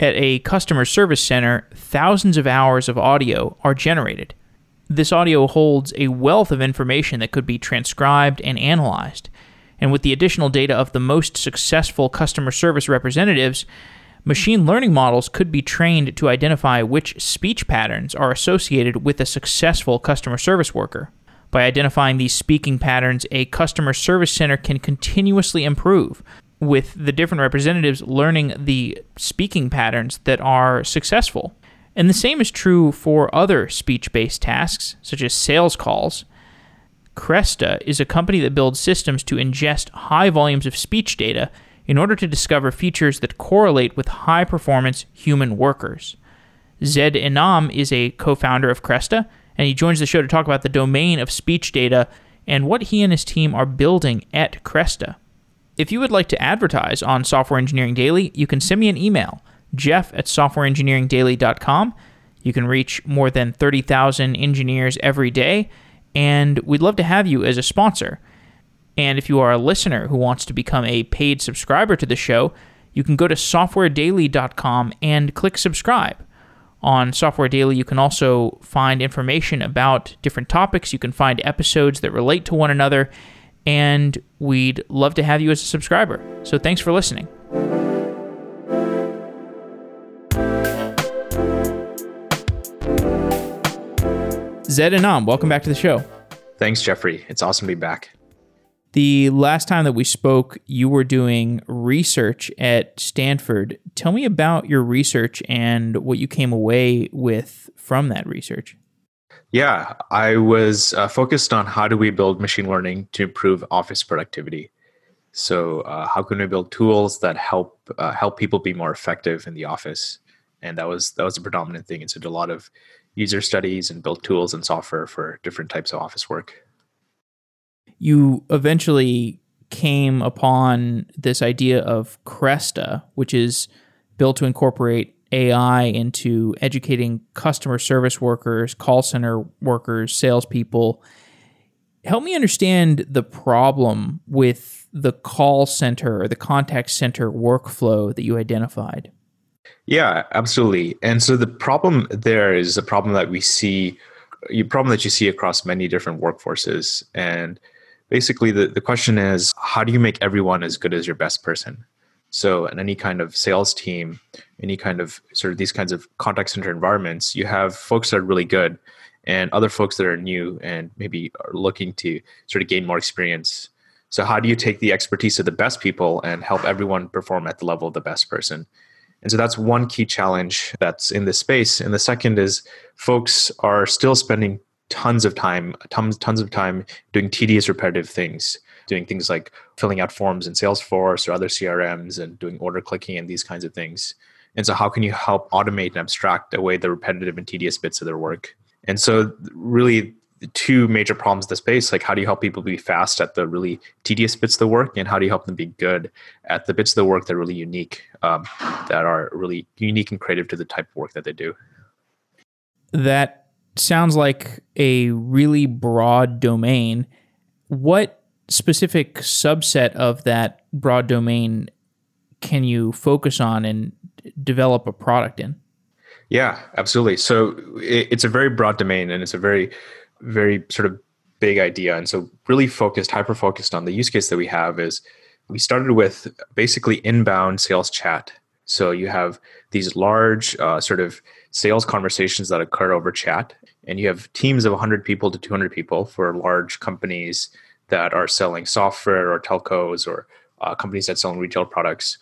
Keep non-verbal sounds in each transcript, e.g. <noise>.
At a customer service center, thousands of hours of audio are generated. This audio holds a wealth of information that could be transcribed and analyzed. And with the additional data of the most successful customer service representatives, machine learning models could be trained to identify which speech patterns are associated with a successful customer service worker. By identifying these speaking patterns, a customer service center can continuously improve, with the different representatives learning the speaking patterns that are successful. And the same is true for other speech based tasks, such as sales calls. Cresta is a company that builds systems to ingest high volumes of speech data in order to discover features that correlate with high performance human workers. Zayd Enam is a co founder of Cresta, and he joins the show to talk about the domain of speech data and what he and his team are building at Cresta. If you would like to advertise on Software Engineering Daily, you can send me an email, jeff at softwareengineeringdaily.com. You can reach more than 30,000 engineers every day, and we'd love to have you as a sponsor. And if you are a listener who wants to become a paid subscriber to the show, you can go to softwaredaily.com and click subscribe. On Software Daily, you can also find information about different topics. You can find episodes that relate to one another and we'd love to have you as a subscriber. So thanks for listening. Zayd Enam, welcome back to the show. Thanks, Jeffrey. It's awesome to be back. The last time that we spoke, you were doing research at Stanford. Tell me about your research and what you came away with from that research. Yeah, I was uh, focused on how do we build machine learning to improve office productivity. So, uh, how can we build tools that help uh, help people be more effective in the office? And that was that was a predominant thing. And so, did a lot of user studies and built tools and software for different types of office work. You eventually came upon this idea of Cresta, which is built to incorporate AI into educating customer service workers, call center workers, salespeople. Help me understand the problem with the call center or the contact center workflow that you identified. Yeah, absolutely. And so the problem there is a problem that we see, a problem that you see across many different workforces. And basically, the, the question is how do you make everyone as good as your best person? So, in any kind of sales team, any kind of sort of these kinds of contact center environments, you have folks that are really good and other folks that are new and maybe are looking to sort of gain more experience. So, how do you take the expertise of the best people and help everyone perform at the level of the best person? And so that's one key challenge that's in this space. And the second is folks are still spending tons of time, tons, tons of time doing tedious, repetitive things doing things like filling out forms in Salesforce or other CRMs and doing order clicking and these kinds of things. And so, how can you help automate and abstract away the repetitive and tedious bits of their work? And so, really, two major problems in the space like how do you help people be fast at the really tedious bits of the work and how do you help them be good at the bits of the work that are really unique um, that are really unique and creative to the type of work that they do that sounds like a really broad domain what specific subset of that broad domain can you focus on and develop a product in? Yeah, absolutely. So it's a very broad domain and it's a very, very sort of big idea. And so, really focused, hyper focused on the use case that we have is we started with basically inbound sales chat. So, you have these large uh, sort of sales conversations that occur over chat, and you have teams of 100 people to 200 people for large companies that are selling software or telcos or uh, companies that sell retail products.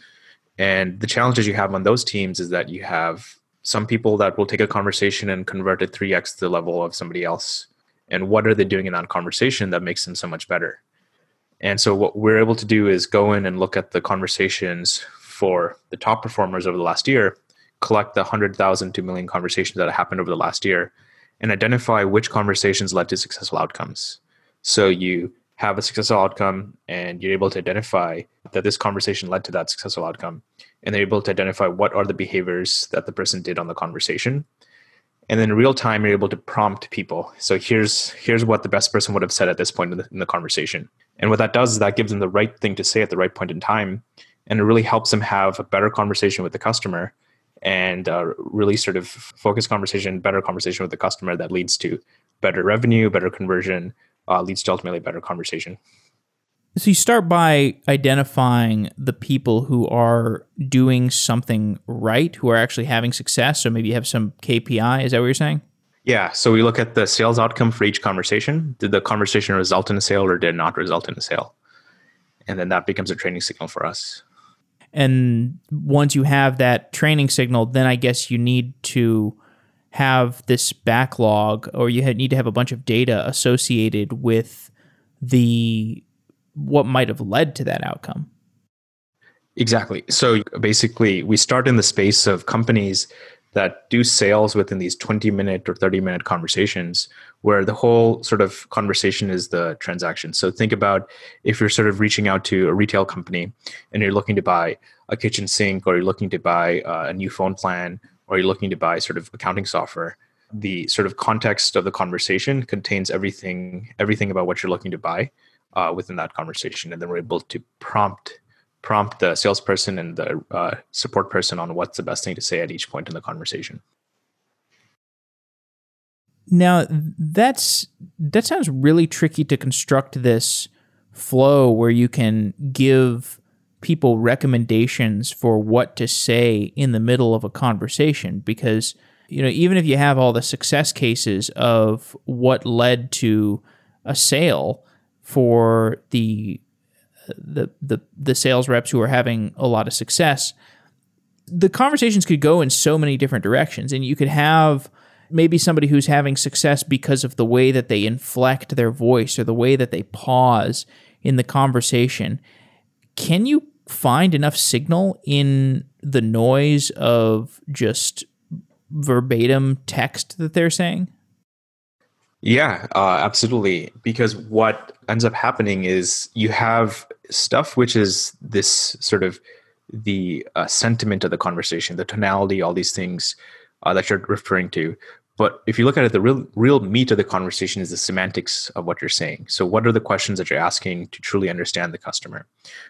And the challenges you have on those teams is that you have some people that will take a conversation and convert it 3x the level of somebody else. And what are they doing in that conversation that makes them so much better? And so, what we're able to do is go in and look at the conversations for the top performers over the last year, collect the 100,000 to million conversations that happened over the last year, and identify which conversations led to successful outcomes. So, you have a successful outcome and you're able to identify that this conversation led to that successful outcome. And they're able to identify what are the behaviors that the person did on the conversation. And then in real time you're able to prompt people. So here's here's what the best person would have said at this point in the, in the conversation. And what that does is that gives them the right thing to say at the right point in time. And it really helps them have a better conversation with the customer and uh, really sort of focus conversation, better conversation with the customer that leads to better revenue, better conversion, uh, leads to ultimately a better conversation. So you start by identifying the people who are doing something right, who are actually having success. So maybe you have some KPI. Is that what you're saying? Yeah. So we look at the sales outcome for each conversation. Did the conversation result in a sale or did it not result in a sale? And then that becomes a training signal for us. And once you have that training signal, then I guess you need to have this backlog or you need to have a bunch of data associated with the what might have led to that outcome. Exactly. So basically, we start in the space of companies that do sales within these 20 minute or 30 minute conversations where the whole sort of conversation is the transaction. So think about if you're sort of reaching out to a retail company and you're looking to buy a kitchen sink or you're looking to buy uh, a new phone plan or you're looking to buy sort of accounting software? The sort of context of the conversation contains everything everything about what you're looking to buy uh, within that conversation and then we're able to prompt prompt the salesperson and the uh, support person on what's the best thing to say at each point in the conversation. Now that's that sounds really tricky to construct this flow where you can give people recommendations for what to say in the middle of a conversation because you know even if you have all the success cases of what led to a sale for the the the the sales reps who are having a lot of success the conversations could go in so many different directions and you could have maybe somebody who's having success because of the way that they inflect their voice or the way that they pause in the conversation can you find enough signal in the noise of just verbatim text that they're saying? Yeah, uh, absolutely. Because what ends up happening is you have stuff which is this sort of the uh, sentiment of the conversation, the tonality, all these things uh, that you're referring to. But if you look at it, the real real meat of the conversation is the semantics of what you're saying. So, what are the questions that you're asking to truly understand the customer?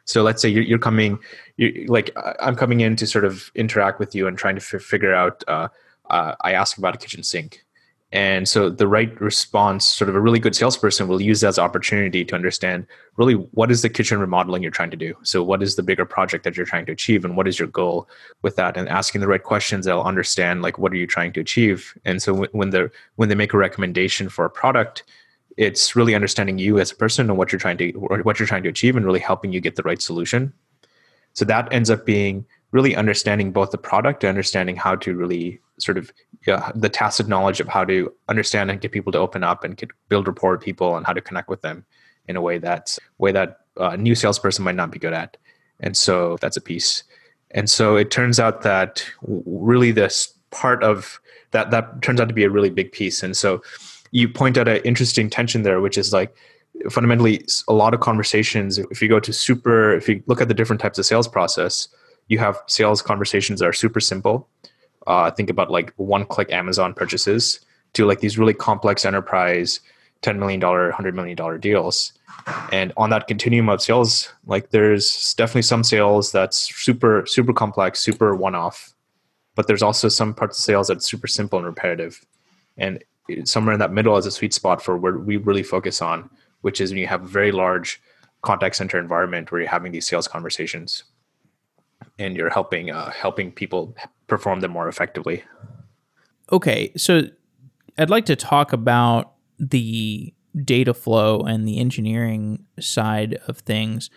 So, let's say you're, you're coming, you're, like I'm coming in to sort of interact with you and trying to f- figure out. Uh, uh, I ask about a kitchen sink, and so the right response, sort of a really good salesperson will use that as opportunity to understand really what is the kitchen remodeling you're trying to do. So what is the bigger project that you're trying to achieve and what is your goal with that? And asking the right questions, they'll understand like what are you trying to achieve. And so when they when they make a recommendation for a product, it's really understanding you as a person and what you're trying to what you're trying to achieve and really helping you get the right solution. So that ends up being really understanding both the product and understanding how to really sort of yeah, the tacit knowledge of how to understand and get people to open up and build rapport with people and how to connect with them in a way that way that a new salesperson might not be good at. And so that's a piece. And so it turns out that really this part of that that turns out to be a really big piece. And so you point out an interesting tension there, which is like fundamentally a lot of conversations. If you go to super, if you look at the different types of sales process, you have sales conversations that are super simple. Uh, think about like one click Amazon purchases to like these really complex enterprise $10 million, $100 million deals. And on that continuum of sales, like there's definitely some sales that's super, super complex, super one off. But there's also some parts of sales that's super simple and repetitive. And somewhere in that middle is a sweet spot for where we really focus on, which is when you have a very large contact center environment where you're having these sales conversations and you're helping uh, helping people perform them more effectively. Okay, so I'd like to talk about the data flow and the engineering side of things.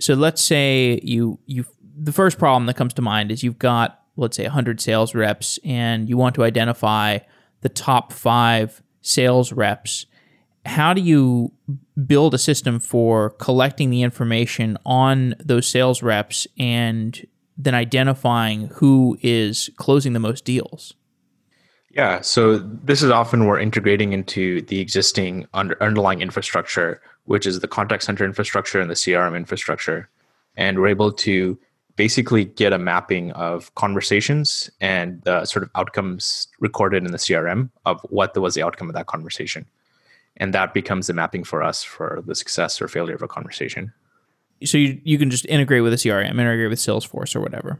So let's say you you the first problem that comes to mind is you've got let's say 100 sales reps and you want to identify the top 5 sales reps. How do you build a system for collecting the information on those sales reps and then identifying who is closing the most deals? Yeah, so this is often we're integrating into the existing under, underlying infrastructure, which is the contact center infrastructure and the CRM infrastructure. And we're able to basically get a mapping of conversations and the sort of outcomes recorded in the CRM of what was the outcome of that conversation. And that becomes the mapping for us for the success or failure of a conversation so you, you can just integrate with a CRM, integrate with Salesforce or whatever.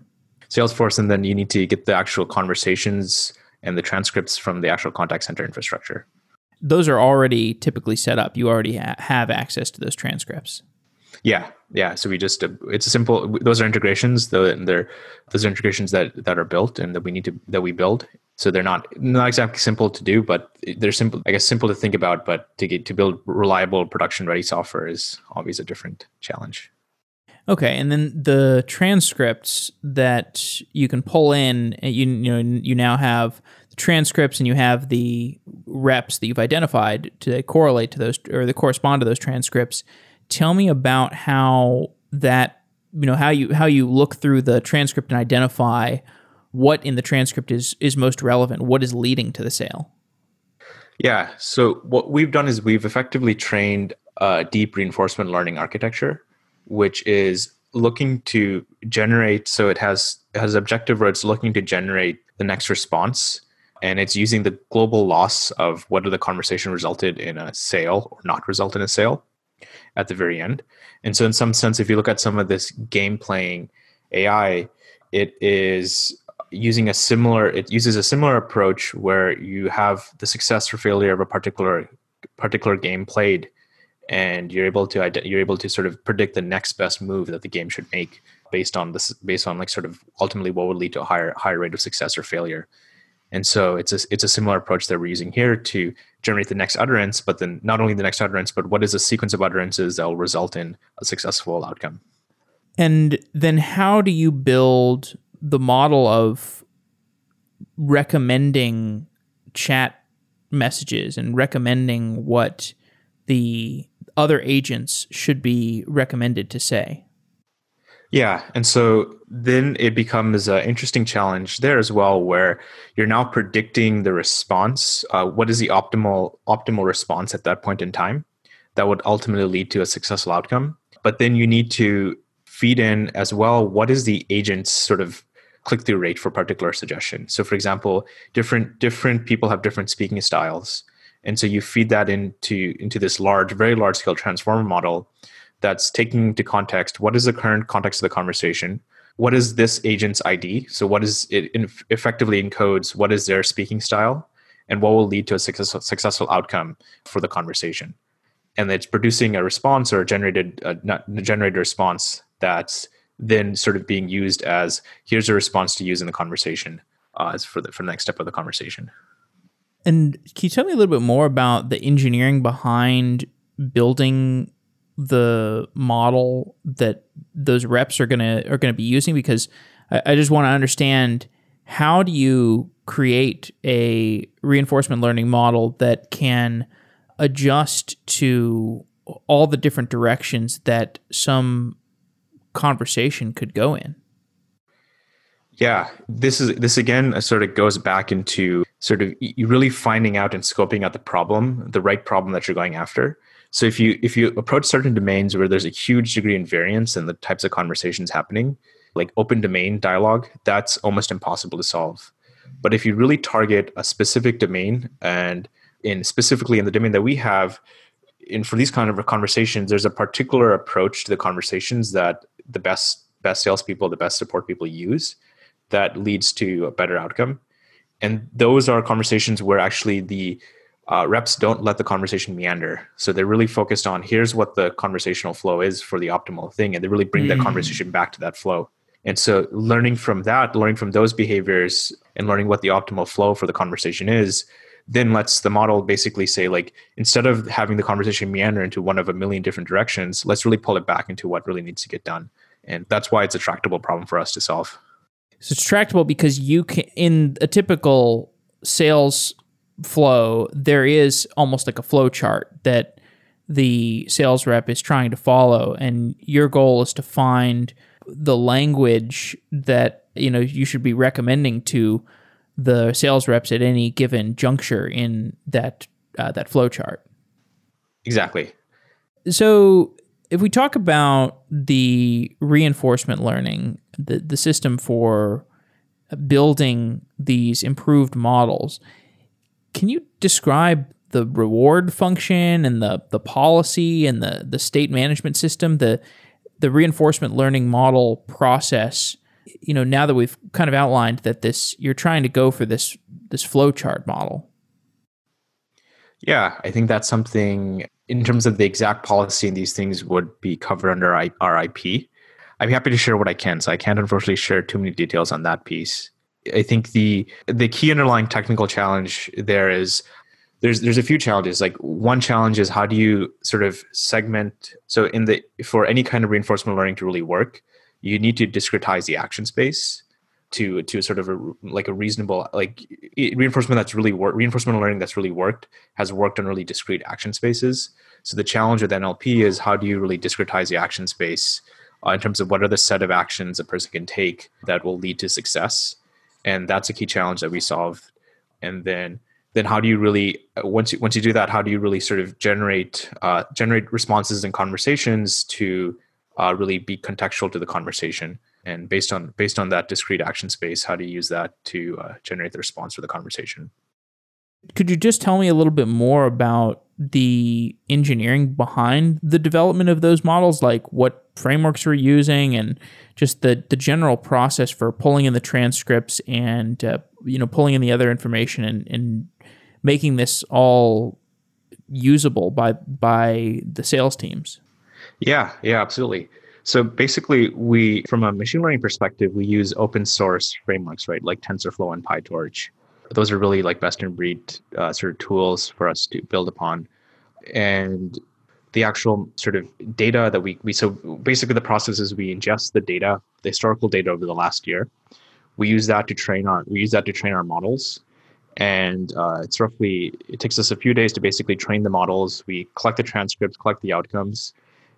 Salesforce, and then you need to get the actual conversations and the transcripts from the actual contact center infrastructure. Those are already typically set up. You already ha- have access to those transcripts. Yeah, yeah. So we just it's a simple. Those are integrations. The, they're those are integrations that that are built and that we need to that we build. So they're not not exactly simple to do, but they're simple. I guess simple to think about, but to get to build reliable production ready software is always a different challenge. Okay, and then the transcripts that you can pull in, uh, you you know you now have the transcripts and you have the reps that you've identified to correlate to those or that correspond to those transcripts. Tell me about how that you know how you how you look through the transcript and identify what in the transcript is is most relevant, what is leading to the sale. Yeah, so what we've done is we've effectively trained a deep reinforcement learning architecture which is looking to generate so it has it has objective where it's looking to generate the next response and it's using the global loss of whether the conversation resulted in a sale or not result in a sale at the very end. And so in some sense if you look at some of this game playing ai it is using a similar it uses a similar approach where you have the success or failure of a particular particular game played and you're able to you're able to sort of predict the next best move that the game should make based on this based on like sort of ultimately what would lead to a higher higher rate of success or failure and so it's a it's a similar approach that we're using here to generate the next utterance but then not only the next utterance but what is a sequence of utterances that will result in a successful outcome and then how do you build the model of recommending chat messages and recommending what the other agents should be recommended to say. Yeah, and so then it becomes an interesting challenge there as well, where you're now predicting the response. Uh, what is the optimal optimal response at that point in time that would ultimately lead to a successful outcome? But then you need to feed in as well what is the agent's sort of click through rate for particular suggestion. So, for example, different different people have different speaking styles and so you feed that into into this large very large scale transformer model that's taking into context what is the current context of the conversation? What is this agent's id so what is it effectively encodes? What is their speaking style? And what will lead to a successful, successful outcome for the conversation? And it's producing a response or a generated uh, not generated response that's then sort of being used as here's a response to use in the conversation uh, as for the for the next step of the conversation. And can you tell me a little bit more about the engineering behind building the model that those reps are gonna are gonna be using? Because I, I just want to understand how do you create a reinforcement learning model that can adjust to all the different directions that some conversation could go in. Yeah, this is this again uh, sort of goes back into sort of you really finding out and scoping out the problem, the right problem that you're going after. So if you if you approach certain domains where there's a huge degree in variance in the types of conversations happening, like open domain dialogue, that's almost impossible to solve. But if you really target a specific domain and in specifically in the domain that we have, in for these kind of conversations, there's a particular approach to the conversations that the best best salespeople, the best support people use that leads to a better outcome. And those are conversations where actually the uh, reps don't let the conversation meander. So they're really focused on here's what the conversational flow is for the optimal thing, and they really bring mm. that conversation back to that flow. And so learning from that, learning from those behaviors, and learning what the optimal flow for the conversation is, then lets the model basically say like instead of having the conversation meander into one of a million different directions, let's really pull it back into what really needs to get done. And that's why it's a tractable problem for us to solve. So it's tractable because you can in a typical sales flow, there is almost like a flow chart that the sales rep is trying to follow and your goal is to find the language that you know you should be recommending to the sales reps at any given juncture in that uh, that flow chart. Exactly. So if we talk about the reinforcement learning, the, the system for building these improved models, can you describe the reward function and the, the policy and the, the state management system, the, the reinforcement learning model process you know, now that we've kind of outlined that this you're trying to go for this this flowchart model. Yeah, I think that's something in terms of the exact policy and these things would be covered under our IP. I'm happy to share what I can. So I can't unfortunately share too many details on that piece. I think the the key underlying technical challenge there is there's there's a few challenges. Like one challenge is how do you sort of segment so in the for any kind of reinforcement learning to really work, you need to discretize the action space to to sort of a, like a reasonable like reinforcement that's really worked reinforcement learning that's really worked has worked on really discrete action spaces so the challenge with nlp is how do you really discretize the action space uh, in terms of what are the set of actions a person can take that will lead to success and that's a key challenge that we solve. And then then how do you really once you once you do that how do you really sort of generate uh, generate responses and conversations to uh, really be contextual to the conversation? And based on based on that discrete action space how do you use that to uh, generate the response for the conversation? Could you just tell me a little bit more about the engineering behind the development of those models? Like what frameworks we're using and just the the general process for pulling in the transcripts and uh, you know pulling in the other information and, and making this all usable by by the sales teams yeah yeah absolutely so basically, we, from a machine learning perspective, we use open source frameworks, right, like TensorFlow and PyTorch. Those are really like best in breed uh, sort of tools for us to build upon. And the actual sort of data that we, we so basically the process is we ingest the data, the historical data over the last year. We use that to train our we use that to train our models, and uh, it's roughly it takes us a few days to basically train the models. We collect the transcripts, collect the outcomes,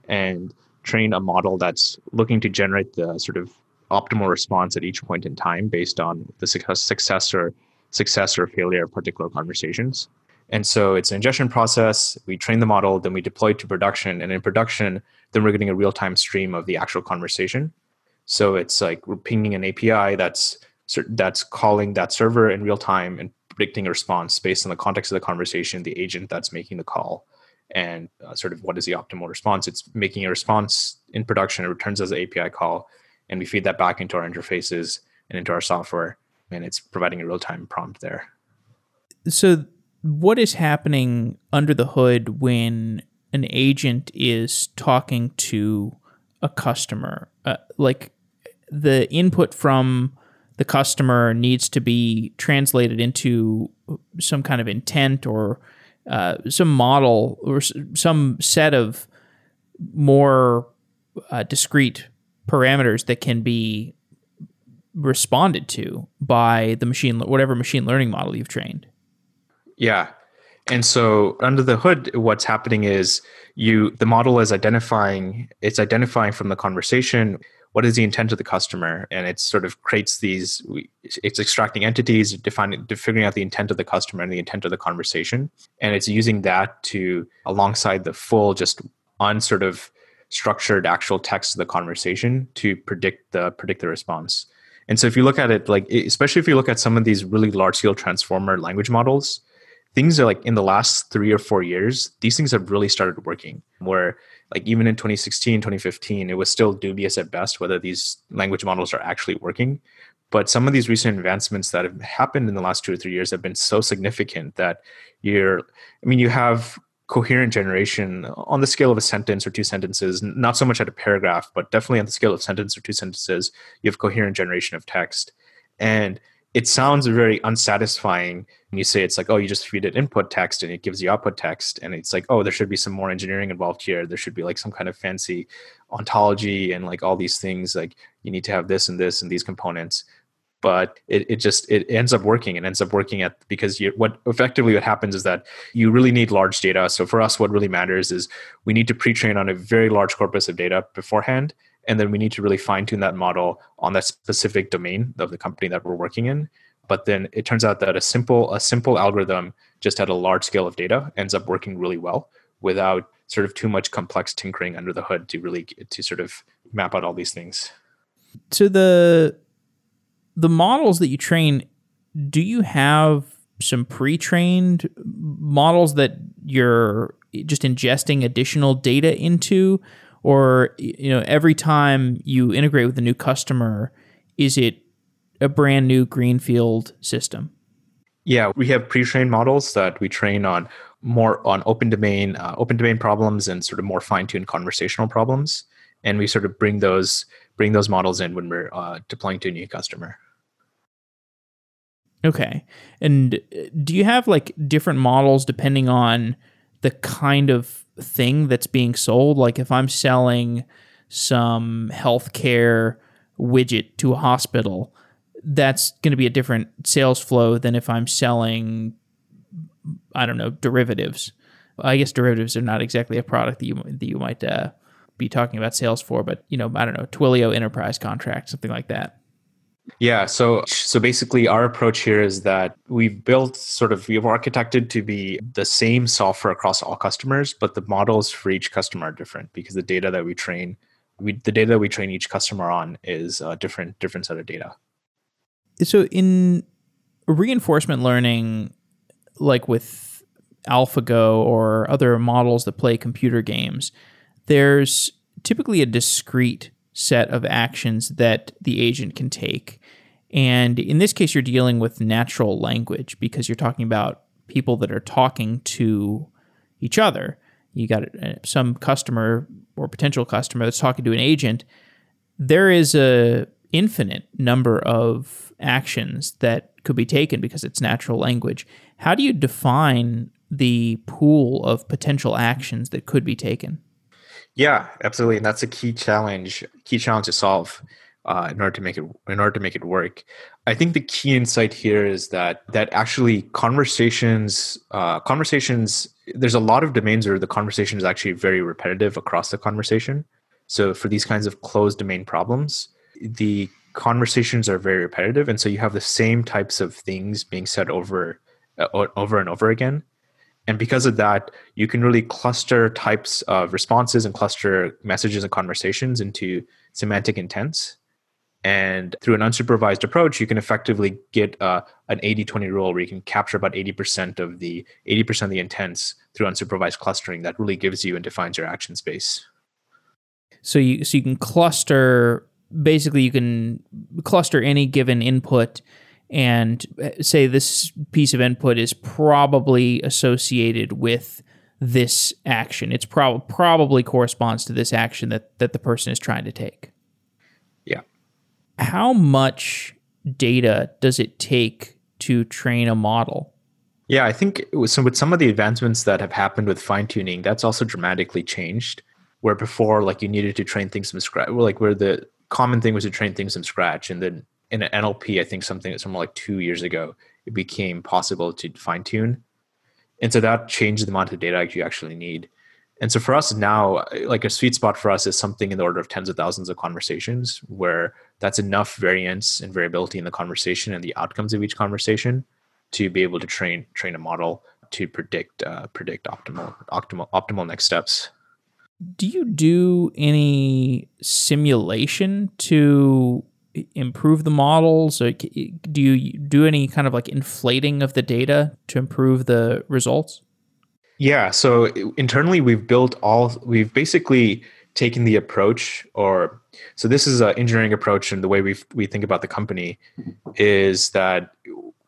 and train a model that's looking to generate the sort of optimal response at each point in time based on the success or success or failure of particular conversations. And so it's an ingestion process. We train the model, then we deploy it to production. And in production, then we're getting a real time stream of the actual conversation. So it's like we're pinging an API that's that's calling that server in real time and predicting a response based on the context of the conversation, the agent that's making the call and uh, sort of what is the optimal response. It's making a response in production. It returns as an API call, and we feed that back into our interfaces and into our software, and it's providing a real time prompt there. So, what is happening under the hood when an agent is talking to a customer? Uh, like the input from the customer needs to be translated into some kind of intent or uh, some model or some set of more uh, discrete parameters that can be responded to by the machine whatever machine learning model you've trained yeah. And so under the hood what's happening is you the model is identifying it's identifying from the conversation what is the intent of the customer? And it sort of creates these it's extracting entities defining figuring out the intent of the customer and the intent of the conversation. And it's using that to alongside the full just unsort of structured actual text of the conversation to predict the predict the response. And so if you look at it like especially if you look at some of these really large scale transformer language models things are like in the last three or four years these things have really started working where like even in 2016 2015 it was still dubious at best whether these language models are actually working. But some of these recent advancements that have happened in the last two or three years have been so significant that you're i mean you have coherent generation on the scale of a sentence or two sentences not so much at a paragraph but definitely on the scale of sentence or two sentences you have coherent generation of text. And it sounds very unsatisfying when you say it's like oh you just feed it input text and it gives you output text. And it's like oh there should be some more engineering involved here. There should be like some kind of fancy ontology and like all these things like you need to have this and this and these components. But it, it just it ends up working it ends up working at because you what effectively what happens is that you really need large data. So for us what really matters is we need to pre-train on a very large corpus of data beforehand and then we need to really fine tune that model on that specific domain of the company that we're working in. But then it turns out that a simple a simple algorithm just at a large scale of data ends up working really well without sort of too much complex tinkering under the hood to really to sort of map out all these things. So the the models that you train do you have some pre-trained models that you're just ingesting additional data into or you know every time you integrate with a new customer is it a brand new greenfield system? Yeah, we have pre-trained models that we train on more on open domain, uh, open domain problems, and sort of more fine-tuned conversational problems, and we sort of bring those bring those models in when we're uh, deploying to a new customer. Okay, and uh, do you have like different models depending on the kind of thing that's being sold? Like if I'm selling some healthcare widget to a hospital, that's going to be a different sales flow than if I'm selling, I don't know, derivatives. I guess derivatives are not exactly a product that you that you might uh, be talking about sales for, but you know, I don't know, Twilio enterprise contract, something like that. Yeah, so so basically our approach here is that we've built sort of we've architected to be the same software across all customers, but the models for each customer are different because the data that we train we the data that we train each customer on is a different different set of data. So in reinforcement learning like with AlphaGo or other models that play computer games, there's typically a discrete set of actions that the agent can take. And in this case, you're dealing with natural language because you're talking about people that are talking to each other. You got uh, some customer or potential customer that's talking to an agent. There is a infinite number of actions that could be taken because it's natural language. How do you define the pool of potential actions that could be taken? Yeah, absolutely, and that's a key challenge. Key challenge to solve uh, in order to make it in order to make it work. I think the key insight here is that that actually conversations uh, conversations there's a lot of domains where the conversation is actually very repetitive across the conversation. So for these kinds of closed domain problems, the conversations are very repetitive, and so you have the same types of things being said over uh, over and over again and because of that, you can really cluster types of responses and cluster messages and conversations into semantic intents. And through an unsupervised approach, you can effectively get uh, an 80 20 rule where you can capture about 80% of the 80% of the intents through unsupervised clustering that really gives you and defines your action space. So you so you can cluster basically you can cluster any given input and uh, say this piece of input is probably associated with this action. It's prob- probably corresponds to this action that, that the person is trying to take. Yeah. How much data does it take to train a model? Yeah, I think so with some of the advancements that have happened with fine tuning, that's also dramatically changed. Where before, like you needed to train things from scratch, like where the common thing was to train things from scratch, and then in an NLP, I think something something like two years ago, it became possible to fine tune, and so that changed the amount of data you actually need. And so for us now, like a sweet spot for us is something in the order of tens of thousands of conversations, where that's enough variance and variability in the conversation and the outcomes of each conversation to be able to train train a model to predict uh, predict optimal optimal optimal next steps. Do you do any simulation to improve the models or do you do any kind of like inflating of the data to improve the results? Yeah so internally we've built all we've basically taken the approach or so this is an engineering approach and the way we we think about the company is that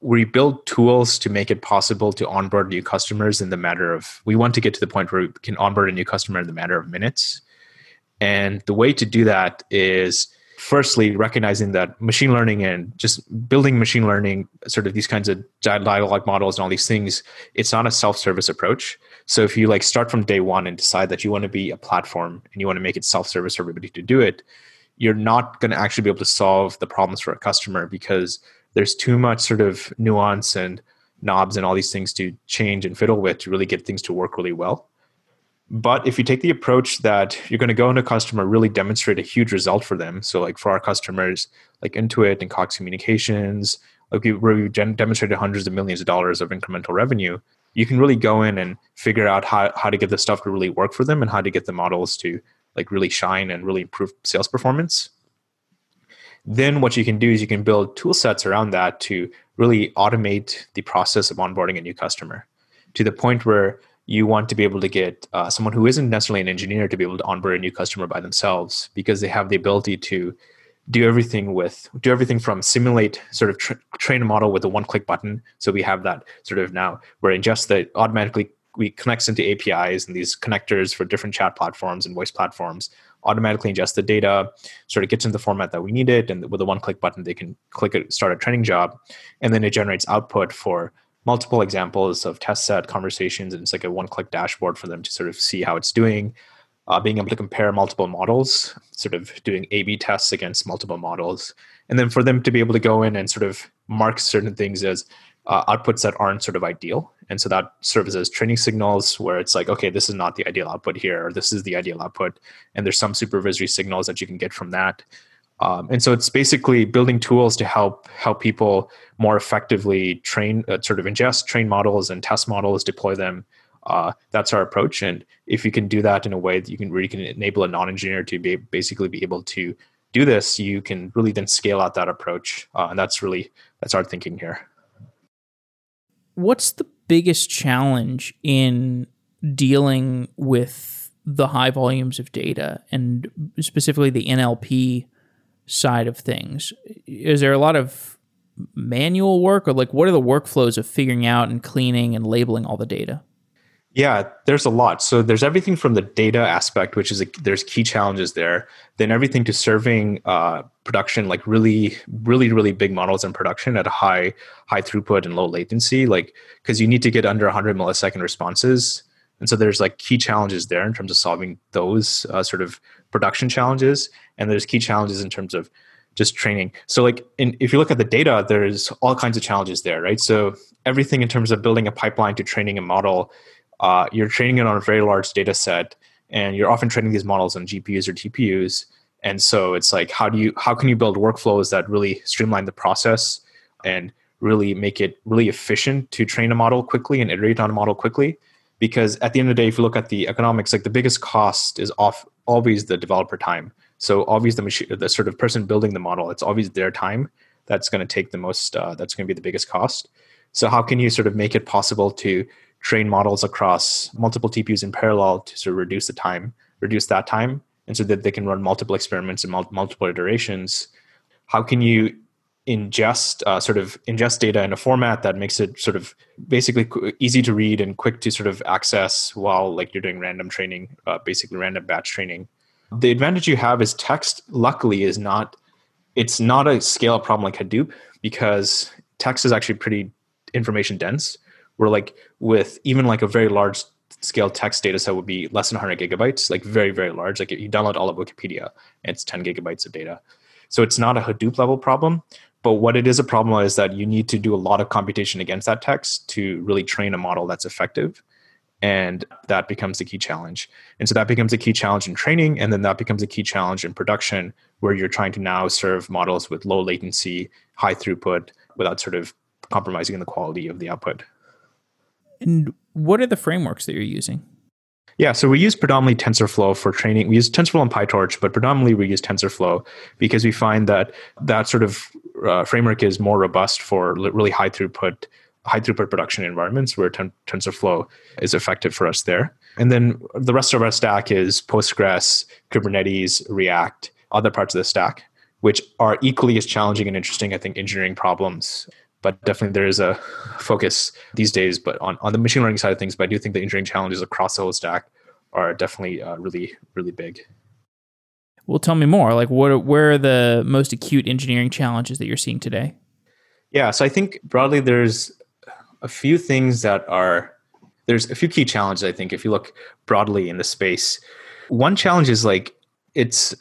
we build tools to make it possible to onboard new customers in the matter of we want to get to the point where we can onboard a new customer in the matter of minutes. And the way to do that is firstly recognizing that machine learning and just building machine learning sort of these kinds of dialogue models and all these things it's not a self-service approach. So if you like start from day one and decide that you want to be a platform and you want to make it self-service for everybody to do it you're not going to actually be able to solve the problems for a customer because there's too much sort of nuance and knobs and all these things to change and fiddle with to really get things to work really well but if you take the approach that you're going to go into a customer, really demonstrate a huge result for them. So, like for our customers, like Intuit and Cox Communications, like where we demonstrated hundreds of millions of dollars of incremental revenue, you can really go in and figure out how, how to get the stuff to really work for them and how to get the models to like really shine and really improve sales performance. Then what you can do is you can build tool sets around that to really automate the process of onboarding a new customer to the point where you want to be able to get uh, someone who isn't necessarily an engineer to be able to onboard a new customer by themselves because they have the ability to do everything with do everything from simulate sort of tra- train a model with a one click button. So we have that sort of now where ingest that automatically we connects into apis and these connectors for different chat platforms and voice platforms automatically ingest the data sort of gets in the format that we need it and with a one click button they can click it start a training job and then it generates output for multiple examples of test set conversations and it's like a one click dashboard for them to sort of see how it's doing uh, being able to compare multiple models, sort of doing A B tests against multiple models, and then for them to be able to go in and sort of mark certain things as uh, outputs that aren't sort of ideal. And so that serves as training signals where it's like, okay, this is not the ideal output here, or this is the ideal output. And there's some supervisory signals that you can get from that. Um, and so it's basically building tools to help help people more effectively train, uh, sort of ingest, train models and test models, deploy them uh, that's our approach. And if you can do that in a way that you can really can enable a non-engineer to be basically be able to do this, you can really then scale out that approach. Uh, and that's really that's our thinking here. What's the biggest challenge in dealing with the high volumes of data and specifically the NLP side of things? Is there a lot of manual work or like what are the workflows of figuring out and cleaning and labeling all the data? Yeah, there's a lot. So there's everything from the data aspect, which is a, there's key challenges there. Then everything to serving uh, production, like really, really, really big models in production at a high, high throughput and low latency, like because you need to get under 100 millisecond responses. And so there's like key challenges there in terms of solving those uh, sort of production challenges, and there's key challenges in terms of just training. So like in, if you look at the data, there's all kinds of challenges there, right? So everything in terms of building a pipeline to training a model uh, you're training it on a very large data set and you're often training these models on gpus or tpus and so it's like how do you how can you build workflows that really streamline the process and really make it really efficient to train a model quickly and iterate on a model quickly because at the end of the day if you look at the economics like the biggest cost is off always the developer time so always the machine the sort of person building the model it's always their time that's going to take the most uh, that's going to be the biggest cost so how can you sort of make it possible to train models across multiple TPUs in parallel to sort of reduce the time, reduce that time, and so that they can run multiple experiments and mul- multiple iterations. How can you ingest uh, sort of ingest data in a format that makes it sort of basically easy to read and quick to sort of access while like you're doing random training, uh, basically random batch training. The advantage you have is text. Luckily, is not it's not a scale problem like Hadoop because text is actually pretty information dense where like with even like a very large scale text data set would be less than 100 gigabytes, like very, very large. Like if you download all of Wikipedia, it's 10 gigabytes of data. So it's not a Hadoop level problem. But what it is a problem is that you need to do a lot of computation against that text to really train a model that's effective. And that becomes the key challenge. And so that becomes a key challenge in training. And then that becomes a key challenge in production, where you're trying to now serve models with low latency, high throughput, without sort of compromising the quality of the output. And what are the frameworks that you're using? Yeah, so we use predominantly TensorFlow for training. We use TensorFlow and PyTorch, but predominantly we use TensorFlow because we find that that sort of uh, framework is more robust for really high throughput, high throughput production environments where ten- TensorFlow is effective for us there. And then the rest of our stack is Postgres, Kubernetes, React, other parts of the stack, which are equally as challenging and interesting, I think, engineering problems but definitely there is a focus these days but on, on the machine learning side of things but i do think the engineering challenges across the whole stack are definitely uh, really really big well tell me more like what are, where are the most acute engineering challenges that you're seeing today yeah so i think broadly there's a few things that are there's a few key challenges i think if you look broadly in the space one challenge is like it's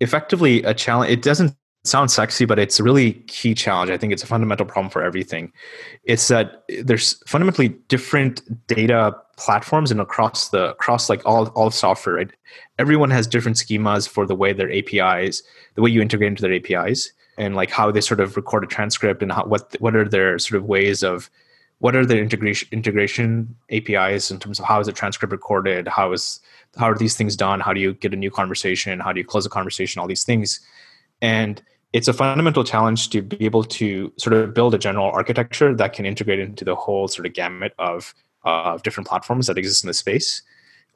effectively a challenge it doesn't sound sexy, but it's a really key challenge. I think it's a fundamental problem for everything. It's that there's fundamentally different data platforms and across the across like all all software. Right? Everyone has different schemas for the way their APIs, the way you integrate into their APIs, and like how they sort of record a transcript and how, what what are their sort of ways of what are their integration integration APIs in terms of how is a transcript recorded, how is how are these things done, how do you get a new conversation, how do you close a conversation, all these things, and it's a fundamental challenge to be able to sort of build a general architecture that can integrate into the whole sort of gamut of uh, different platforms that exist in the space.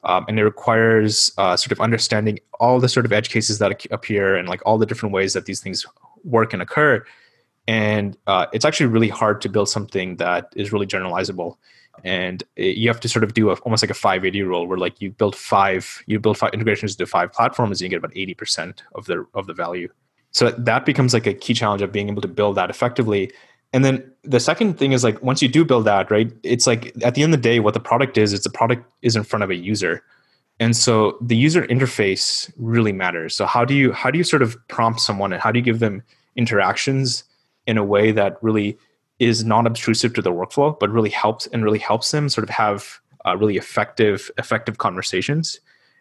um, and it requires uh, sort of understanding all the sort of edge cases that appear and like all the different ways that these things work and occur. And uh, it's actually really hard to build something that is really generalizable. And it, you have to sort of do a, almost like a 580 rule where like you build five, you build five integrations to five platforms and you get about 80% of the, of the value. So that becomes like a key challenge of being able to build that effectively and then the second thing is like once you do build that, right? It's like at the end of the day, what the product is, it's a product is in front of a user. And so the user interface really matters. So how do you how do you sort of prompt someone and how do you give them interactions in a way that really is not obtrusive to the workflow, but really helps and really helps them sort of have uh, really effective effective conversations.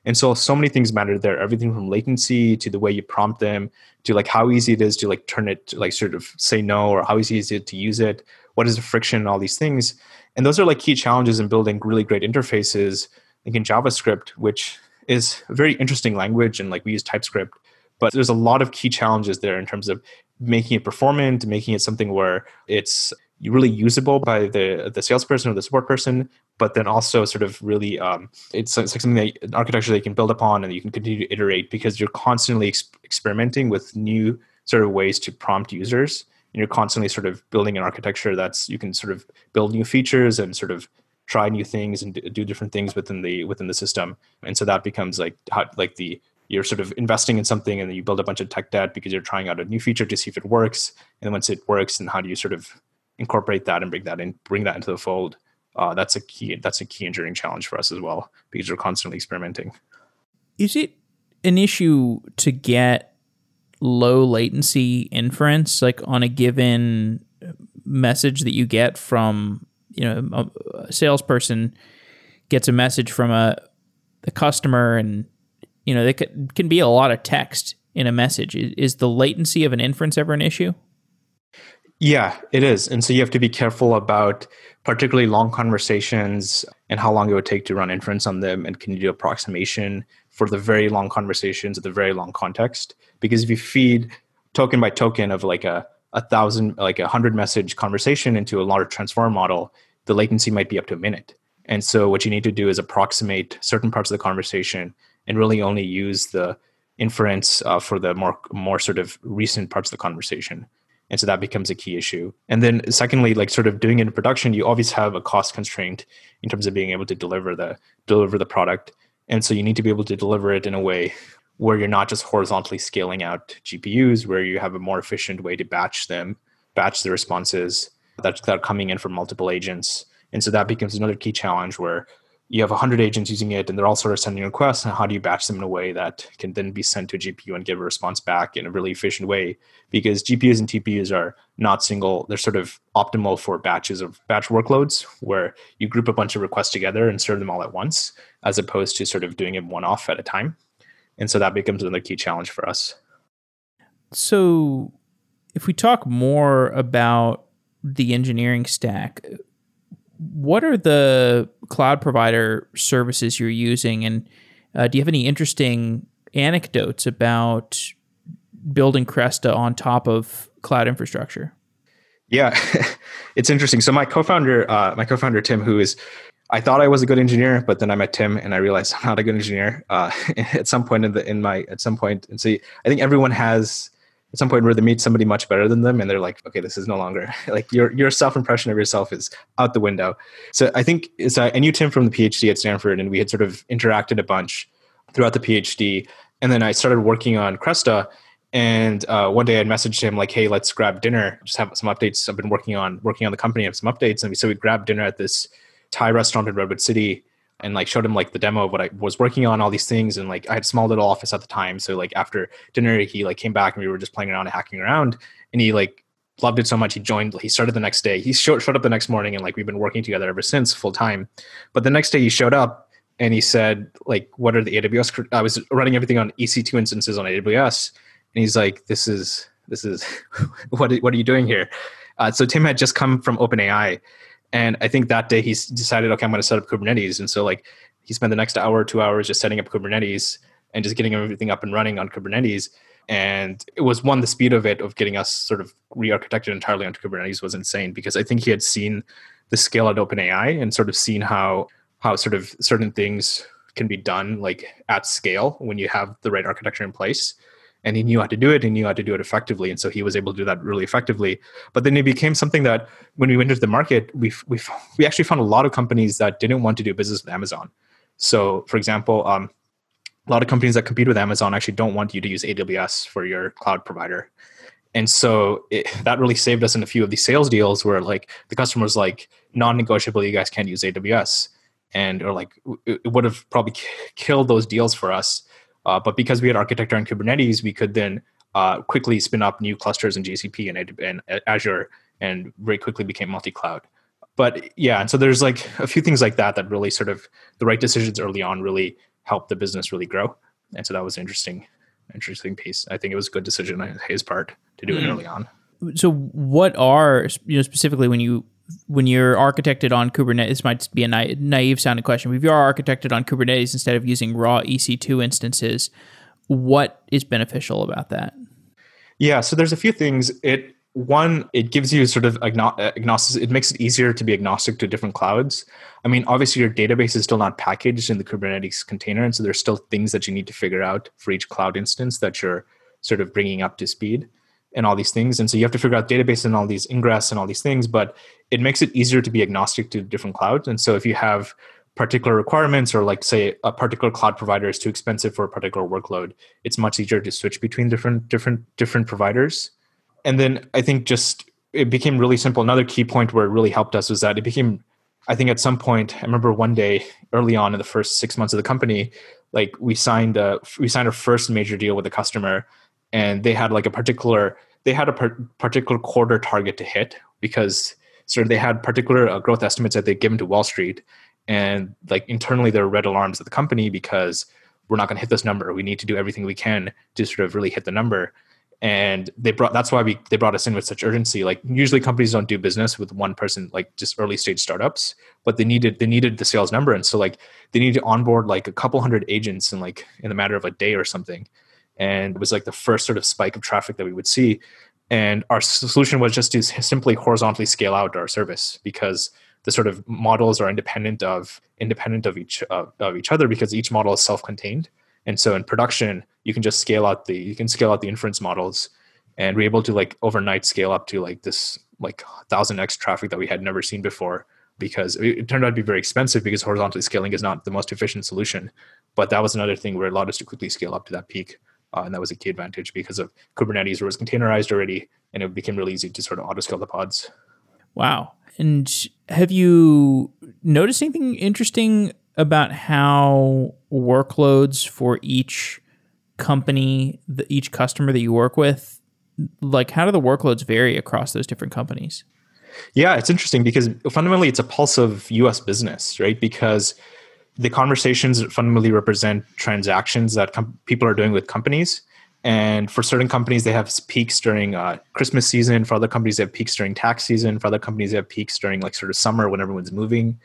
And so so many things matter there. Everything from latency to the way you prompt them to like how easy it is to like turn it to like sort of say no or how easy is it to use it. What is the friction and all these things. And those are like key challenges in building really great interfaces like in JavaScript, which is a very interesting language and like we use TypeScript. But there's a lot of key challenges there in terms of making it performant, making it something where it's really usable by the the salesperson or the support person, but then also sort of really um, it's, it's like something that architecture that you can build upon and you can continue to iterate because you're constantly ex- experimenting with new sort of ways to prompt users. And you're constantly sort of building an architecture that's you can sort of build new features and sort of try new things and do different things within the within the system. And so that becomes like how, like the you're sort of investing in something and then you build a bunch of tech debt because you're trying out a new feature to see if it works. And once it works and how do you sort of incorporate that and bring that in, bring that into the fold. Uh, that's a key. That's a key engineering challenge for us as well because we're constantly experimenting. Is it an issue to get low latency inference, like on a given message that you get from you know a, salesperson gets a message from a the customer and you know there can, can be a lot of text in a message is the latency of an inference ever an issue yeah, it is. And so you have to be careful about particularly long conversations and how long it would take to run inference on them and can you do approximation for the very long conversations at the very long context. Because if you feed token by token of like a, a thousand, like a hundred message conversation into a large transform model, the latency might be up to a minute. And so what you need to do is approximate certain parts of the conversation and really only use the inference uh, for the more more sort of recent parts of the conversation and so that becomes a key issue. And then secondly like sort of doing it in production you always have a cost constraint in terms of being able to deliver the deliver the product. And so you need to be able to deliver it in a way where you're not just horizontally scaling out gpus where you have a more efficient way to batch them batch the responses that, that are coming in from multiple agents. And so that becomes another key challenge where you have 100 agents using it and they're all sort of sending requests and how do you batch them in a way that can then be sent to a gpu and give a response back in a really efficient way? Because gpus and tpus are not single they're sort of optimal for batches of batch workloads where you group a bunch of requests together and serve them all at once as opposed to sort of doing it one off at a time. And so that becomes another key challenge for us. So if we talk more about the engineering stack what are the cloud provider services you're using, and uh, do you have any interesting anecdotes about building Cresta on top of cloud infrastructure? Yeah, <laughs> it's interesting. So my co-founder, uh, my co-founder Tim, who is, I thought I was a good engineer, but then I met Tim and I realized <laughs> I'm not a good engineer. Uh, <laughs> at some point in the in my at some point, and so I think everyone has at some point where they meet somebody much better than them and they're like okay this is no longer <laughs> like your your self impression of yourself is out the window. So i think so i knew tim from the phd at stanford and we had sort of interacted a bunch throughout the phd and then i started working on cresta and uh, one day i messaged him like hey let's grab dinner. Just have some updates. I've been working on working on the company have some updates. And so we grabbed dinner at this thai restaurant in redwood city and like showed him like the demo of what I was working on, all these things, and like I had a small little office at the time. So like after dinner, he like came back and we were just playing around and hacking around, and he like loved it so much he joined. He started the next day. He showed showed up the next morning, and like we've been working together ever since full time. But the next day he showed up and he said like, "What are the AWS?" I was running everything on EC2 instances on AWS, and he's like, "This is this is <laughs> what what are you doing here?" Uh, so Tim had just come from OpenAI and I think that day he decided, okay, I'm going to set up Kubernetes. And so like he spent the next hour, two hours just setting up Kubernetes and just getting everything up and running on Kubernetes. And it was one, the speed of it, of getting us sort of re-architected entirely onto Kubernetes was insane because I think he had seen the scale at OpenAI and sort of seen how how sort of certain things can be done like at scale when you have the right architecture in place and he knew how to do it he knew how to do it effectively and so he was able to do that really effectively. But then it became something that when we went into the market we we we actually found a lot of companies that didn't want to do business with amazon. So for example um, a lot of companies that compete with amazon actually don't want you to use aws for your cloud provider. And so it, that really saved us in a few of these sales deals where like the customer's like non-negotiable you guys can't use aws and or like it would have probably killed those deals for us uh, but because we had architecture on kubernetes we could then uh, quickly spin up new clusters in gcp and, and azure and very quickly became multi-cloud but yeah and so there's like a few things like that that really sort of the right decisions early on really helped the business really grow and so that was an interesting interesting piece i think it was a good decision on his part to do mm. it hmm. early on so what are you know specifically when you when you're architected on Kubernetes, this might be a naive sounding question, but if you are architected on Kubernetes instead of using raw EC2 instances, what is beneficial about that? Yeah, so there's a few things. It one, it gives you sort of agnostic. It makes it easier to be agnostic to different clouds. I mean, obviously, your database is still not packaged in the Kubernetes container, and so there's still things that you need to figure out for each cloud instance that you're sort of bringing up to speed and all these things. And so you have to figure out database and all these ingress and all these things, but it makes it easier to be agnostic to different clouds. And so if you have particular requirements or like say a particular cloud provider is too expensive for a particular workload, it's much easier to switch between different different different providers. And then I think just it became really simple. Another key point where it really helped us was that it became I think at some point, I remember one day early on in the first six months of the company, like we signed a we signed our first major deal with a customer, and they had like a particular they had a per- particular quarter target to hit because sort of they had particular uh, growth estimates that they'd given to Wall Street, and like internally there were red alarms at the company because we're not going to hit this number. We need to do everything we can to sort of really hit the number. And they brought that's why we they brought us in with such urgency. Like usually companies don't do business with one person, like just early stage startups, but they needed they needed the sales number, and so like they needed to onboard like a couple hundred agents in like in the matter of a day or something and it was like the first sort of spike of traffic that we would see. And our solution was just to simply horizontally scale out our service because the sort of models are independent of independent of each of each other because each model is self-contained. And so in production you can just scale out the you can scale out the inference models. And we're able to like overnight scale up to like this like 1000x traffic that we had never seen before because it turned out to be very expensive because horizontally scaling is not the most efficient solution. But that was another thing where it allowed us to quickly scale up to that peak uh, and that was a key advantage because of Kubernetes, was containerized already, and it became really easy to sort of auto scale the pods. Wow. And have you noticed anything interesting about how workloads for each company, the, each customer that you work with, like how do the workloads vary across those different companies? Yeah, it's interesting because fundamentally it's a pulse of US business, right? Because the conversations fundamentally represent transactions that com- people are doing with companies. And for certain companies, they have peaks during uh, Christmas season. For other companies, they have peaks during tax season. For other companies, they have peaks during like sort of summer when everyone's moving.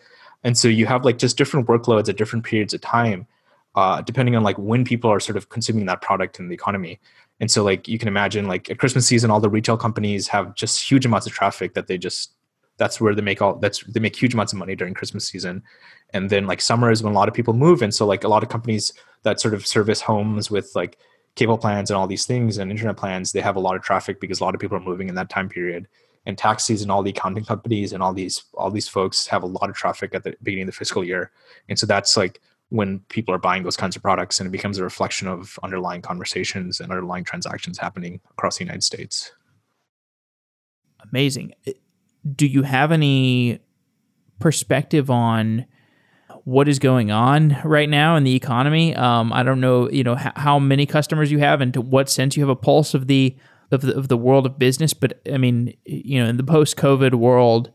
And so you have like just different workloads at different periods of time, uh, depending on like when people are sort of consuming that product in the economy. And so like you can imagine like at Christmas season, all the retail companies have just huge amounts of traffic that they just that's where they make all that's they make huge amounts of money during Christmas season and then like summer is when a lot of people move and so like a lot of companies that sort of service homes with like cable plans and all these things and internet plans they have a lot of traffic because a lot of people are moving in that time period. And tax season all the accounting companies and all these all these folks have a lot of traffic at the beginning of the fiscal year. And so that's like when people are buying those kinds of products and it becomes a reflection of underlying conversations and underlying transactions happening across the united states. Amazing. Do you have any perspective on what is going on right now in the economy. Um, I don't know, you know, h- how many customers you have and to what sense you have a pulse of the, of the of the world of business. But I mean, you know, in the post-COVID world,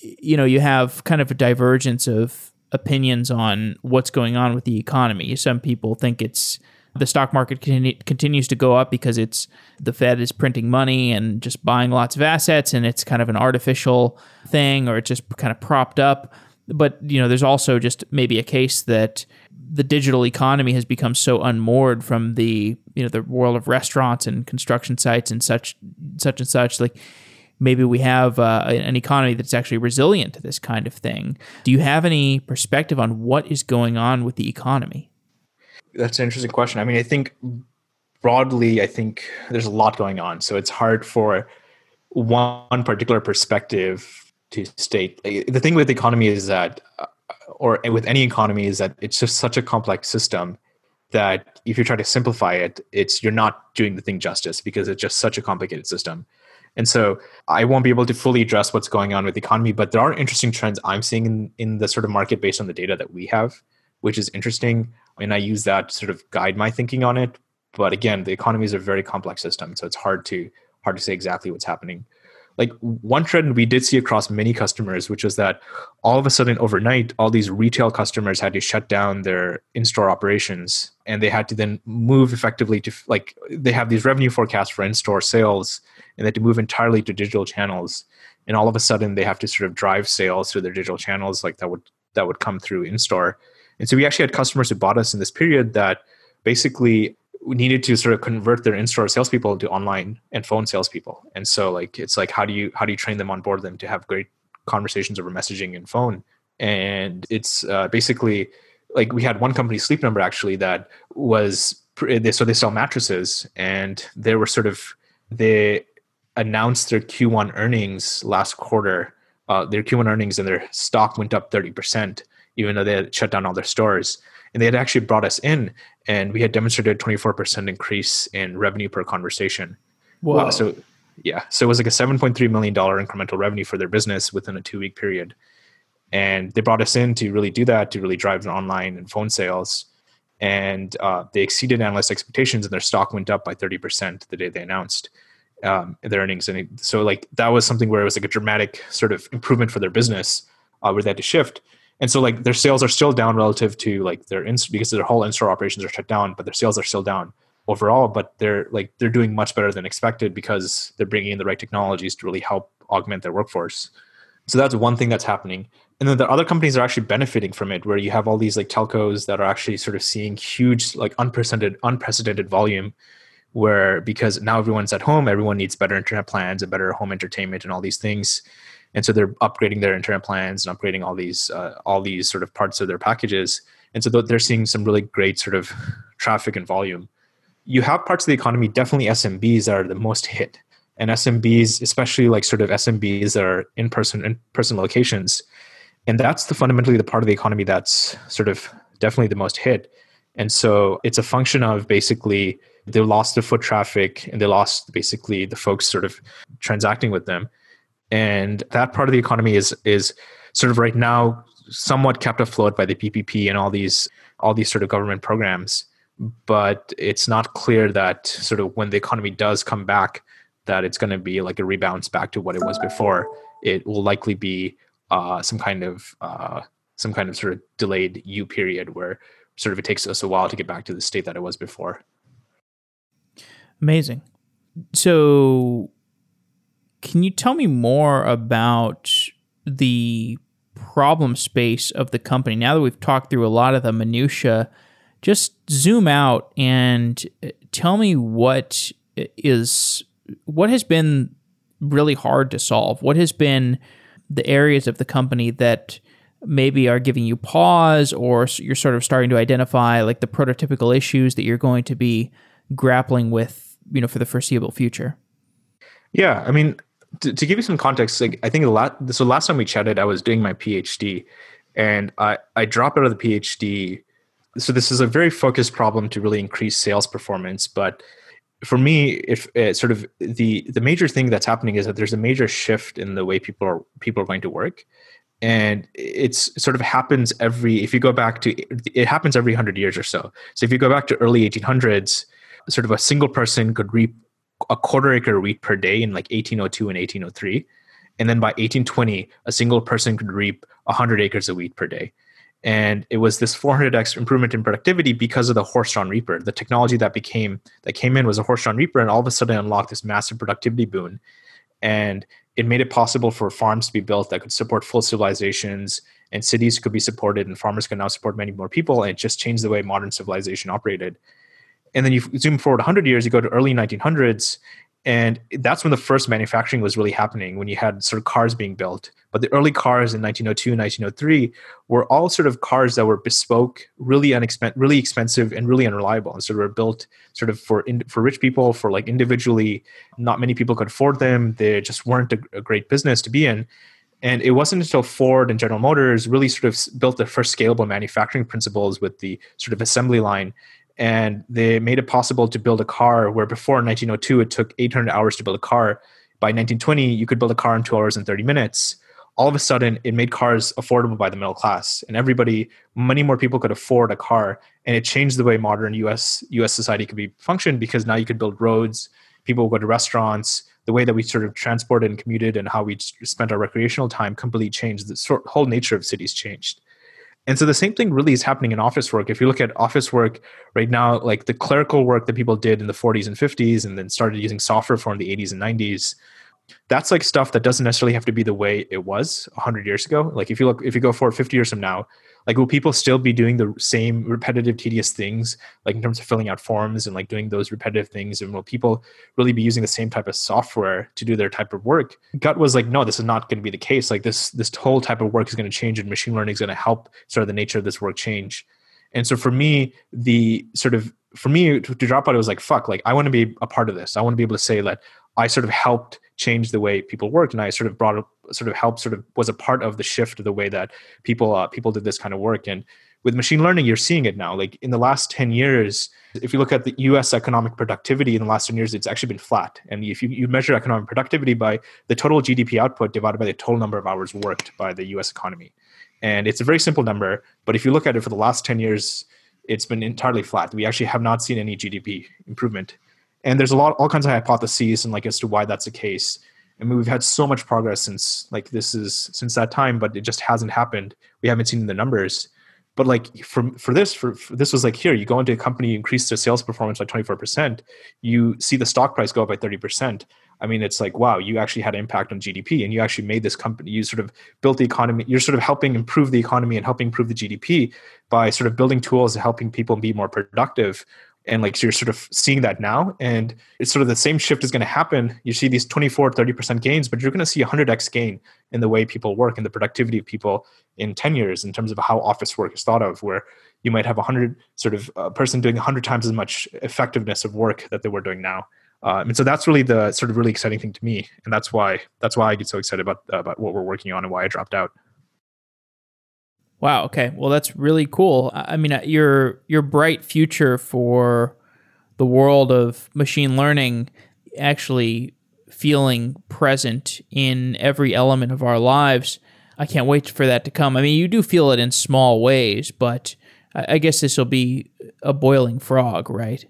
you know, you have kind of a divergence of opinions on what's going on with the economy. Some people think it's the stock market continu- continues to go up because it's the Fed is printing money and just buying lots of assets, and it's kind of an artificial thing, or it's just kind of propped up but you know, there's also just maybe a case that the digital economy has become so unmoored from the you know the world of restaurants and construction sites and such such and such like maybe we have uh, an economy that's actually resilient to this kind of thing. Do you have any perspective on what is going on with the economy? That's an interesting question. I mean, I think broadly, I think there's a lot going on. So it's hard for one particular perspective to state. The thing with the economy is that, uh, or with any economy, is that it's just such a complex system that if you try to simplify it, it's you're not doing the thing justice because it's just such a complicated system. And so I won't be able to fully address what's going on with the economy, but there are interesting trends I'm seeing in, in the sort of market based on the data that we have, which is interesting. And I use that to sort of guide my thinking on it. But again, the economy is a very complex system, so it's hard to hard to say exactly what's happening. Like one trend we did see across many customers, which was that all of a sudden overnight, all these retail customers had to shut down their in-store operations, and they had to then move effectively to like they have these revenue forecasts for in-store sales, and they had to move entirely to digital channels. And all of a sudden, they have to sort of drive sales through their digital channels, like that would that would come through in-store. And so we actually had customers who bought us in this period that basically needed to sort of convert their in-store salespeople into online and phone salespeople. And so like it's like how do you how do you train them on board them to have great conversations over messaging and phone? And it's uh, basically like we had one company, Sleep Number, actually that was so they sell mattresses and they were sort of they announced their Q1 earnings last quarter. Uh, their Q1 earnings and their stock went up 30%, even though they had shut down all their stores and they had actually brought us in and we had demonstrated a 24% increase in revenue per conversation. Wow. So yeah. So it was like a 7.3 million dollar incremental revenue for their business within a two week period. And they brought us in to really do that to really drive online and phone sales. And uh, they exceeded analyst expectations and their stock went up by 30% the day they announced um, their earnings. And it, so like that was something where it was like a dramatic sort of improvement for their business uh, where they had to shift and so like their sales are still down relative to like their in because their whole in-store operations are shut down but their sales are still down overall but they're like they're doing much better than expected because they're bringing in the right technologies to really help augment their workforce. So that's one thing that's happening. And then the other companies are actually benefiting from it where you have all these like telcos that are actually sort of seeing huge like unprecedented unprecedented volume where because now everyone's at home everyone needs better internet plans and better home entertainment and all these things and so they're upgrading their internet plans and upgrading all these uh, all these sort of parts of their packages. And so they're seeing some really great sort of traffic and volume. You have parts of the economy definitely smbs that are the most hit. And smbs especially like sort of smbs that are in person in person locations. And that's the fundamentally the part of the economy that's sort of definitely the most hit. And so it's a function of basically they lost the foot traffic and they lost basically the folks sort of transacting with them and that part of the economy is is sort of right now somewhat kept afloat by the PPP and all these all these sort of government programs. But it's not clear that sort of when the economy does come back that it's going to be like a rebounce back to what it was before. It will likely be uh, some kind of uh, some kind of sort of delayed u period where sort of it takes us a while to get back to the state that it was before. Amazing. So can you tell me more about the problem space of the company? Now that we've talked through a lot of the minutia, just zoom out and uh, tell me what is what has been really hard to solve. What has been the areas of the company that maybe are giving you pause or you're sort of starting to identify like the prototypical issues that you're going to be grappling with, you know, for the foreseeable future? Yeah, I mean, to, to give you some context, like I think a lot. So last time we chatted, I was doing my PhD, and I I dropped out of the PhD. So this is a very focused problem to really increase sales performance, but for me, if uh, sort of the the major thing that's happening is that there's a major shift in the way people are people are going to work, and it's sort of happens every if you go back to it happens every hundred years or so. So if you go back to early 1800s, sort of a single person could reap a quarter acre of wheat per day in like 1802 and 1803 and then by 1820 a single person could reap 100 acres of wheat per day. And it was this 400x improvement in productivity because of the horse-drawn reaper. The technology that became that came in was a horse-drawn reaper and all of a sudden unlocked this massive productivity boon. And it made it possible for farms to be built that could support full civilizations and cities could be supported and farmers could now support many more people and it just changed the way modern civilization operated and then you zoom forward 100 years, you go to early 1900s, and that's when the first manufacturing was really happening when you had sort of cars being built. But the early cars in 1902 and 1903 were all sort of cars that were bespoke really unexpen- really expensive and really unreliable and sort of were built sort of for in- for rich people for like individually. Not many people could afford them. They just weren't a, a great business to be in. And it wasn't until Ford and General Motors really sort of built the first scalable manufacturing principles with the sort of assembly line and they made it possible to build a car where before 1902 it took 800 hours to build a car. By 1920 you could build a car in 2 hours and 30 minutes. All of a sudden it made cars affordable by the middle class and everybody many more people could afford a car and it changed the way modern us us society could be functioned because now you could build roads people would go to restaurants. The way that we sort of transported and commuted and how we spent our recreational time completely changed. The whole nature of cities changed and so the same thing really is happening in office work. If you look at office work right now, like the clerical work that people did in the 40s and 50s and then started using software for in the 80s and 90s, that's like stuff that doesn't necessarily have to be the way it was 100 years ago. Like if you look, if you go forward 50 years from now, like will people still be doing the same repetitive tedious things like in terms of filling out forms and like doing those repetitive things? And will people really be using the same type of software to do their type of work? Gut was like no this is not going to be the case. Like this this whole type of work is going to change and machine learning is going to help sort of the nature of this work change. And so for me the sort of for me to, to drop out it was like fuck like i want to be a part of this. I want to be able to say that i sort of helped change the way people worked. And i sort of brought sort of helped sort of was a part of the shift of the way that people uh, people did this kind of work. And with machine learning you're seeing it now. Like in the last 10 years if you look at the us economic productivity in the last 10 years it's actually been flat. And if you, you measure economic productivity by the total gdp output divided by the total number of hours worked by the us economy. And it's a very simple number but if you look at it for the last 10 years it's been entirely flat. We actually have not seen any gdp improvement and there's a lot all kinds of hypotheses and like as to why that's the case I mean, we've had so much progress since like this is since that time, but it just hasn't happened. We haven't seen the numbers. But like for for this, for, for this was like here, you go into a company, increase their sales performance by twenty four percent, you see the stock price go up by thirty percent. I mean, it's like wow, you actually had an impact on GDP, and you actually made this company. You sort of built the economy. You're sort of helping improve the economy and helping improve the GDP by sort of building tools and helping people be more productive and like so you're sort of seeing that now and it's sort of the same shift is going to happen. You see these 24 30% gains but you're going to see 100x gain in the way people work and the productivity of people in 10 years in terms of how office work is thought of where you might have a 100 sort of a person doing 100 times as much effectiveness of work that they were doing now. Um, and so that's really the sort of really exciting thing to me and that's why that's why i get so excited about uh, about what we're working on and why i dropped out Wow. Okay. Well, that's really cool. I mean, uh, your your bright future for the world of machine learning actually feeling present in every element of our lives. I can't wait for that to come. I mean, you do feel it in small ways, but I guess this will be a boiling frog, right?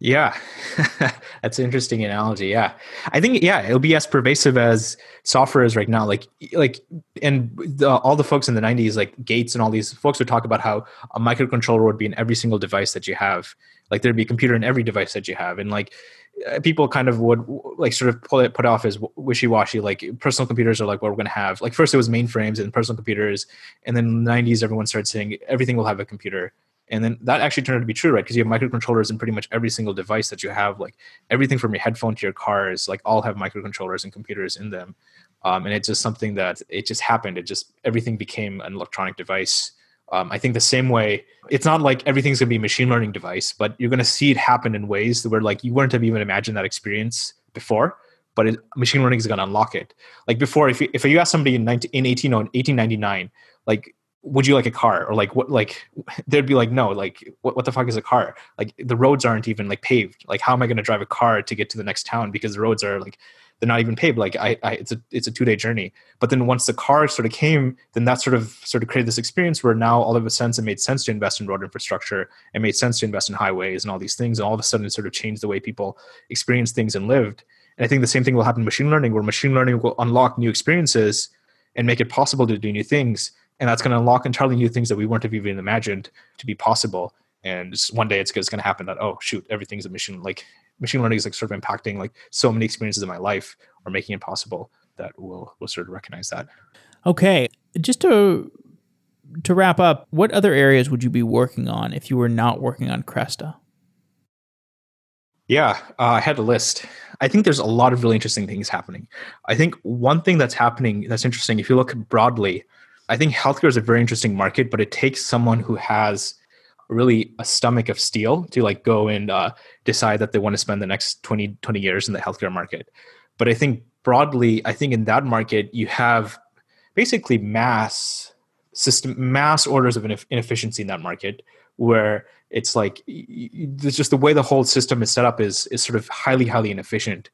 Yeah, <laughs> that's an interesting analogy. Yeah, I think yeah, it'll be as pervasive as software is right now. Like like, and the, all the folks in the '90s, like Gates and all these folks, would talk about how a microcontroller would be in every single device that you have. Like there'd be a computer in every device that you have, and like uh, people kind of would like sort of pull it put off as wishy-washy like personal computers are like what we're going to have like first it was mainframes and personal computers and then in the 90s everyone started saying everything will have a computer and then that actually turned out to be true right? Because you have microcontrollers in pretty much every single device that you have like everything from your headphone to your cars like all have microcontrollers and computers in them. Um, and it's just something that it just happened. It just everything became an electronic device. Um, i think the same way it's not like everything's going to be a machine learning device but you're going to see it happen in ways where like you wouldn't have even imagined that experience before but it, machine learning is going to unlock it. Like before if you, if you ask somebody in, 19, in 18, 1899 like would you like a car? Or like what like <laughs> they'd be like no like what, what the fuck is a car? Like the roads aren't even like paved. Like how am i going to drive a car to get to the next town? Because the roads are like they're not even paved. Like I, I it's a it's a two day journey. But then once the car sort of came then that sort of sort of created this experience where now all of a sudden it made sense to invest in road infrastructure. It made sense to invest in highways and all these things. And all of a sudden it sort of changed the way people experience things and lived. And i think the same thing will happen in machine learning where machine learning will unlock new experiences and make it possible to do new things and that's going to unlock entirely new things that we weren't have even imagined to be possible and just one day it's, it's going to happen that oh shoot everything's a machine like machine learning is like sort of impacting like so many experiences in my life or making it possible that we'll we'll sort of recognize that okay just to to wrap up what other areas would you be working on if you were not working on cresta Yeah, uh, I had a list. I think there's a lot of really interesting things happening. I think one thing that's happening that's interesting, if you look broadly, I think healthcare is a very interesting market, but it takes someone who has really a stomach of steel to like go and uh, decide that they want to spend the next 20, 20 years in the healthcare market. But I think broadly, I think in that market, you have basically mass system, mass orders of inefficiency in that market where it's like it's just the way the whole system is set up is is sort of highly highly inefficient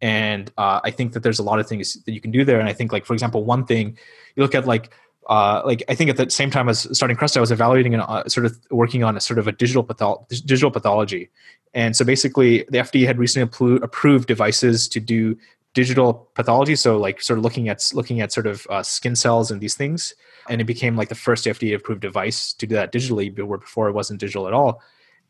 and uh, i think that there's a lot of things that you can do there and i think like for example one thing you look at like uh, like I think at the same time as starting Cresta, I was evaluating and uh, sort of working on a sort of a digital digital pathology, and so basically the FDA had recently approved devices to do digital pathology. So like sort of looking at looking at sort of uh, skin cells and these things, and it became like the first FDA approved device to do that digitally, where before it wasn't digital at all.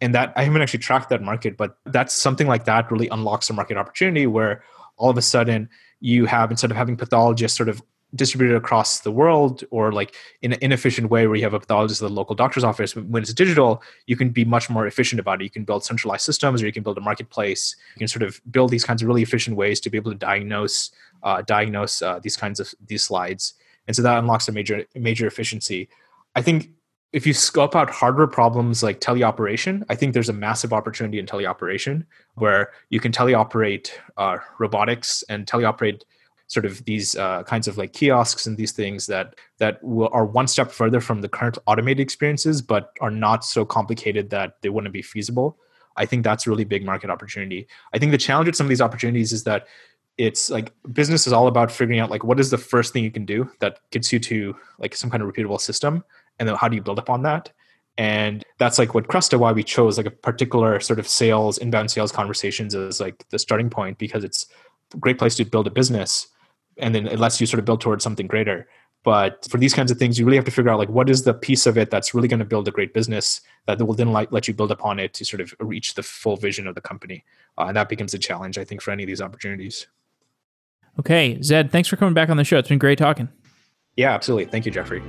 And that I haven't actually tracked that market, but that's something like that really unlocks a market opportunity where all of a sudden you have instead of having pathologists sort of distributed across the world or like in an inefficient way where you have a pathologist at the local doctor's office when it's digital you can be much more efficient about it. You can build centralized systems or you can build a marketplace. You can sort of build these kinds of really efficient ways to be able to diagnose uh, diagnose uh, these kinds of these slides. And so that unlocks a major major efficiency. I think if you scope out hardware problems like teleoperation i think there's a massive opportunity in teleoperation where you can teleoperate uh, robotics and teleoperate sort of these uh, kinds of like kiosks and these things that that will, are one step further from the current automated experiences but are not so complicated that they wouldn't be feasible. I think that's a really big market opportunity. I think the challenge with some of these opportunities is that it's like business is all about figuring out like what is the first thing you can do that gets you to like some kind of repeatable system and then how do you build upon that? And that's like what Cresta why we chose like a particular sort of sales inbound sales conversations as like the starting point because it's a great place to build a business and then it lets you sort of build towards something greater but for these kinds of things you really have to figure out like what is the piece of it that's really going to build a great business that will then like let you build upon it to sort of reach the full vision of the company uh, and that becomes a challenge i think for any of these opportunities Okay, Zed, thanks for coming back on the show. It's been great talking. Yeah, absolutely. Thank you, Jeffrey.